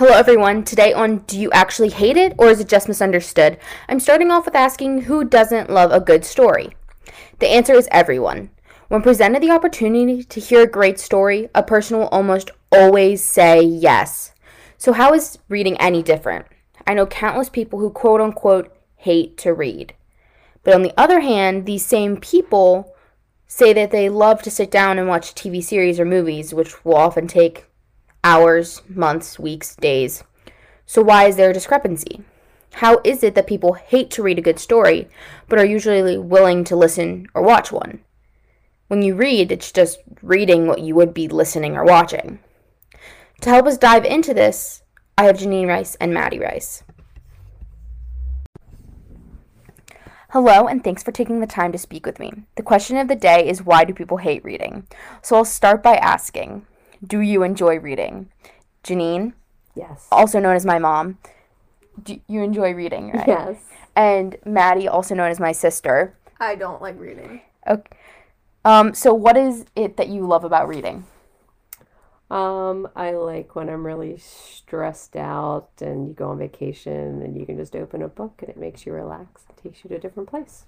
Hello, everyone. Today on Do You Actually Hate It or Is It Just Misunderstood? I'm starting off with asking who doesn't love a good story? The answer is everyone. When presented the opportunity to hear a great story, a person will almost always say yes. So, how is reading any different? I know countless people who quote unquote hate to read. But on the other hand, these same people say that they love to sit down and watch TV series or movies, which will often take hours, months, weeks, days. So, why is there a discrepancy? How is it that people hate to read a good story, but are usually willing to listen or watch one? When you read, it's just reading what you would be listening or watching. To help us dive into this, I have Janine Rice and Maddie Rice. Hello, and thanks for taking the time to speak with me. The question of the day is why do people hate reading? So I'll start by asking do you enjoy reading? Janine, Yes. also known as my mom, do you enjoy reading, right? Yes. And Maddie, also known as my sister. I don't like reading. Okay. Um, so what is it that you love about reading? Um, I like when I'm really stressed out and you go on vacation and you can just open a book and it makes you relax and takes you to a different place.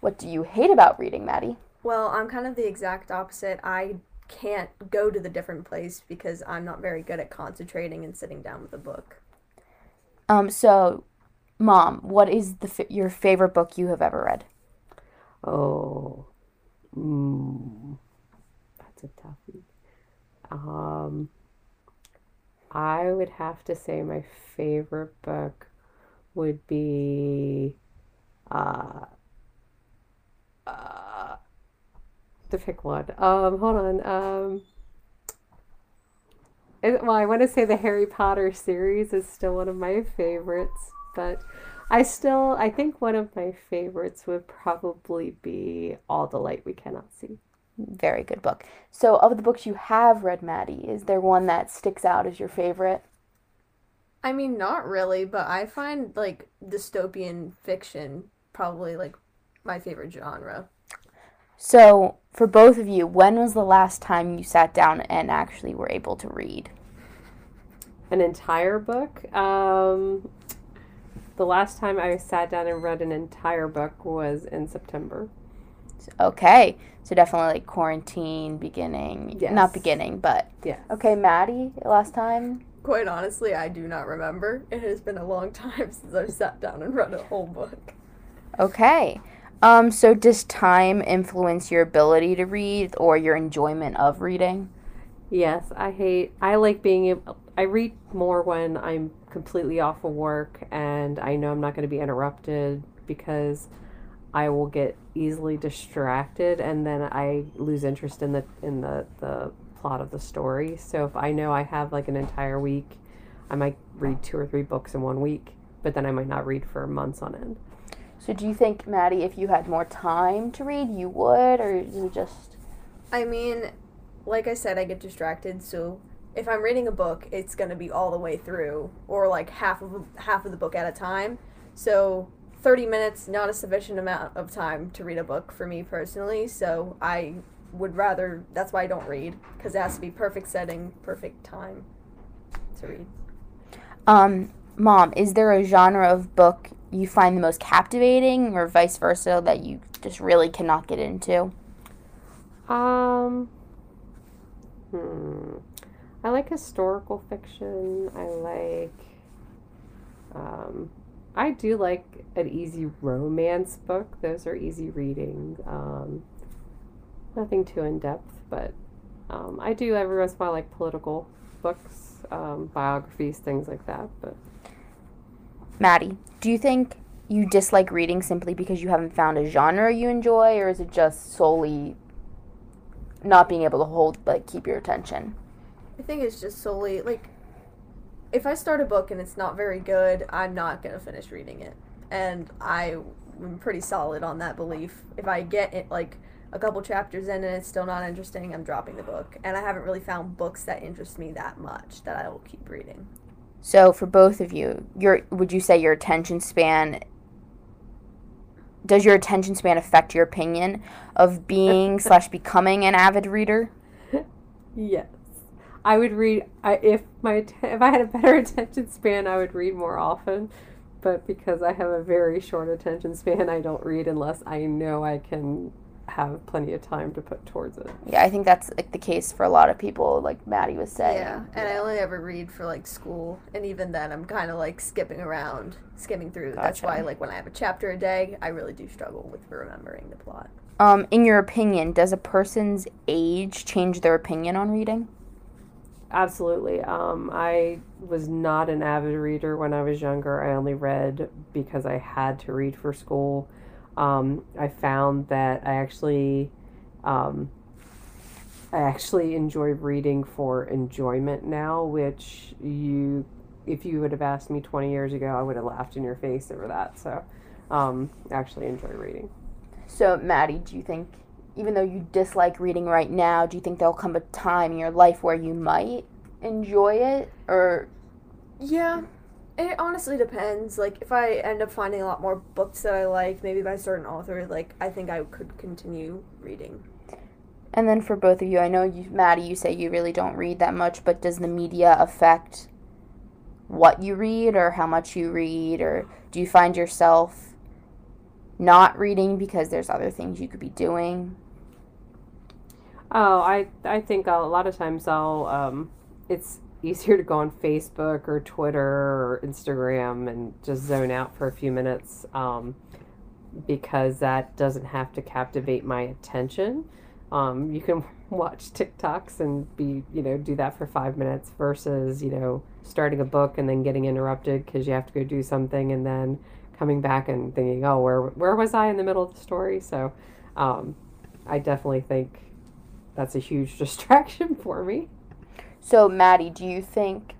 What do you hate about reading, Maddie? Well, I'm kind of the exact opposite. I can't go to the different place because I'm not very good at concentrating and sitting down with a book. Um, so, Mom, what is the f- your favorite book you have ever read? Oh, mm, that's a toughie. Um, I would have to say my favorite book would be uh, uh, to pick one. Um, hold on. Um, it- well, I want to say the Harry Potter series is still one of my favorites, but I still I think one of my favorites would probably be All the Light We Cannot See. Very good book. So, of the books you have read, Maddie, is there one that sticks out as your favorite? I mean, not really, but I find like dystopian fiction probably like my favorite genre. So, for both of you, when was the last time you sat down and actually were able to read? An entire book. Um, the last time I sat down and read an entire book was in September. Okay, so definitely like quarantine beginning, not beginning, but Yeah. okay. Maddie, last time. Quite honestly, I do not remember. It has been a long time since I've sat down and read a whole book. Okay. Um, so does time influence your ability to read or your enjoyment of reading? Yes, I hate. I like being able. I read more when I'm completely off of work and I know I'm not going to be interrupted because I will get easily distracted and then I lose interest in the in the the plot of the story. So if I know I have like an entire week, I might read two or three books in one week, but then I might not read for months on end. So do you think, Maddie, if you had more time to read, you would, or is it just I mean, like I said, I get distracted, so if I'm reading a book, it's gonna be all the way through, or like half of half of the book at a time. So 30 minutes, not a sufficient amount of time to read a book for me personally. So I would rather. That's why I don't read, because it has to be perfect setting, perfect time to read. um, Mom, is there a genre of book you find the most captivating, or vice versa, that you just really cannot get into? Um, hmm. I like historical fiction. I like, um, I do like an easy romance book. Those are easy reading. Um, nothing too in depth, but um, I do every once in a while like political books, um, biographies, things like that. But Maddie, do you think you dislike reading simply because you haven't found a genre you enjoy, or is it just solely not being able to hold, like, keep your attention? I think it's just solely like if I start a book and it's not very good, I'm not gonna finish reading it, and I'm pretty solid on that belief. If I get it like a couple chapters in and it's still not interesting, I'm dropping the book. And I haven't really found books that interest me that much that I will keep reading. So for both of you, your would you say your attention span does your attention span affect your opinion of being slash becoming an avid reader? yes, I would read I, if my if I had a better attention span, I would read more often. But because I have a very short attention span, I don't read unless I know I can have plenty of time to put towards it. Yeah, I think that's like the case for a lot of people, like Maddie was saying. Yeah, and I only ever read for like school, and even then, I'm kind of like skipping around, skimming through. That's why, like, when I have a chapter a day, I really do struggle with remembering the plot. Um, in your opinion, does a person's age change their opinion on reading? Absolutely. Um, I was not an avid reader when I was younger. I only read because I had to read for school. Um, I found that I actually, um, I actually enjoy reading for enjoyment now, which you, if you would have asked me 20 years ago, I would have laughed in your face over that. So, um, I actually enjoy reading. So, Maddie, do you think, even though you dislike reading right now, do you think there'll come a time in your life where you might enjoy it? Or, Yeah, it honestly depends. Like, if I end up finding a lot more books that I like, maybe by a certain author, like, I think I could continue reading. and then for both of you, I know you, Maddie, you say you really don't read that much, but does the media affect what you read or how much you read? Or do you find yourself not reading because there's other things you could be doing? Oh, I I think a lot of times I'll um, it's easier to go on Facebook or Twitter or Instagram and just zone out for a few minutes um, because that doesn't have to captivate my attention. Um, you can watch TikToks and be you know do that for five minutes versus you know starting a book and then getting interrupted because you have to go do something and then coming back and thinking oh where where was I in the middle of the story so um, I definitely think that's a huge distraction for me. So, Maddie, do you think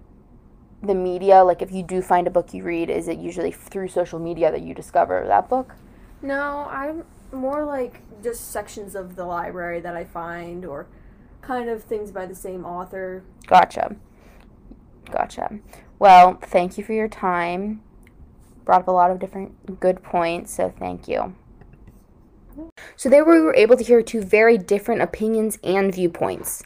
the media, like if you do find a book you read, is it usually through social media that you discover that book? No, I'm more like just sections of the library that I find, or kind of things by the same author. Gotcha. Gotcha. Well, thank you for your time. Brought up a lot of different good points, so thank you. So, there we were able to hear two very different opinions and viewpoints.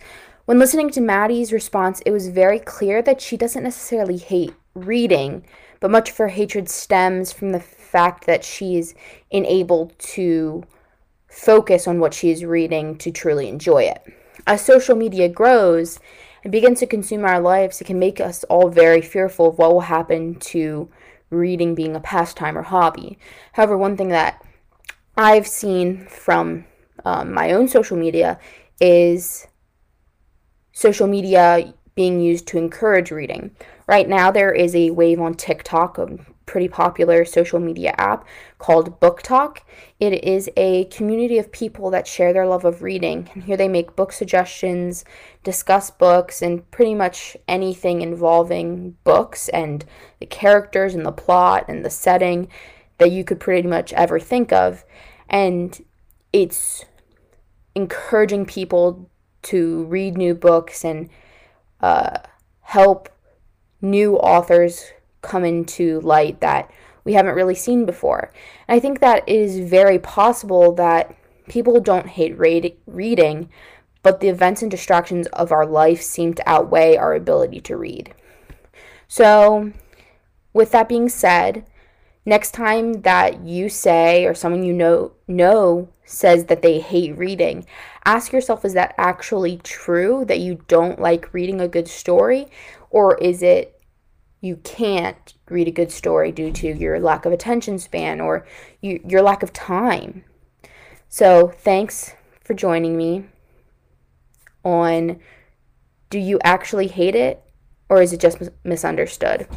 When listening to Maddie's response, it was very clear that she doesn't necessarily hate reading, but much of her hatred stems from the fact that she is unable to focus on what she is reading to truly enjoy it. As social media grows and begins to consume our lives, it can make us all very fearful of what will happen to reading being a pastime or hobby. However, one thing that I've seen from um, my own social media is social media being used to encourage reading. Right now, there is a wave on TikTok, a pretty popular social media app called BookTok. It is a community of people that share their love of reading. And here they make book suggestions, discuss books, and pretty much anything involving books and the characters and the plot and the setting that you could pretty much ever think of. And it's encouraging people to read new books and uh, help new authors come into light that we haven't really seen before. And I think that it is very possible that people don't hate read- reading, but the events and distractions of our life seem to outweigh our ability to read. So, with that being said, next time that you say or someone you know know says that they hate reading, ask yourself is that actually true that you don't like reading a good story or is it you can't read a good story due to your lack of attention span or you, your lack of time. So, thanks for joining me on Do you actually hate it or is it just misunderstood?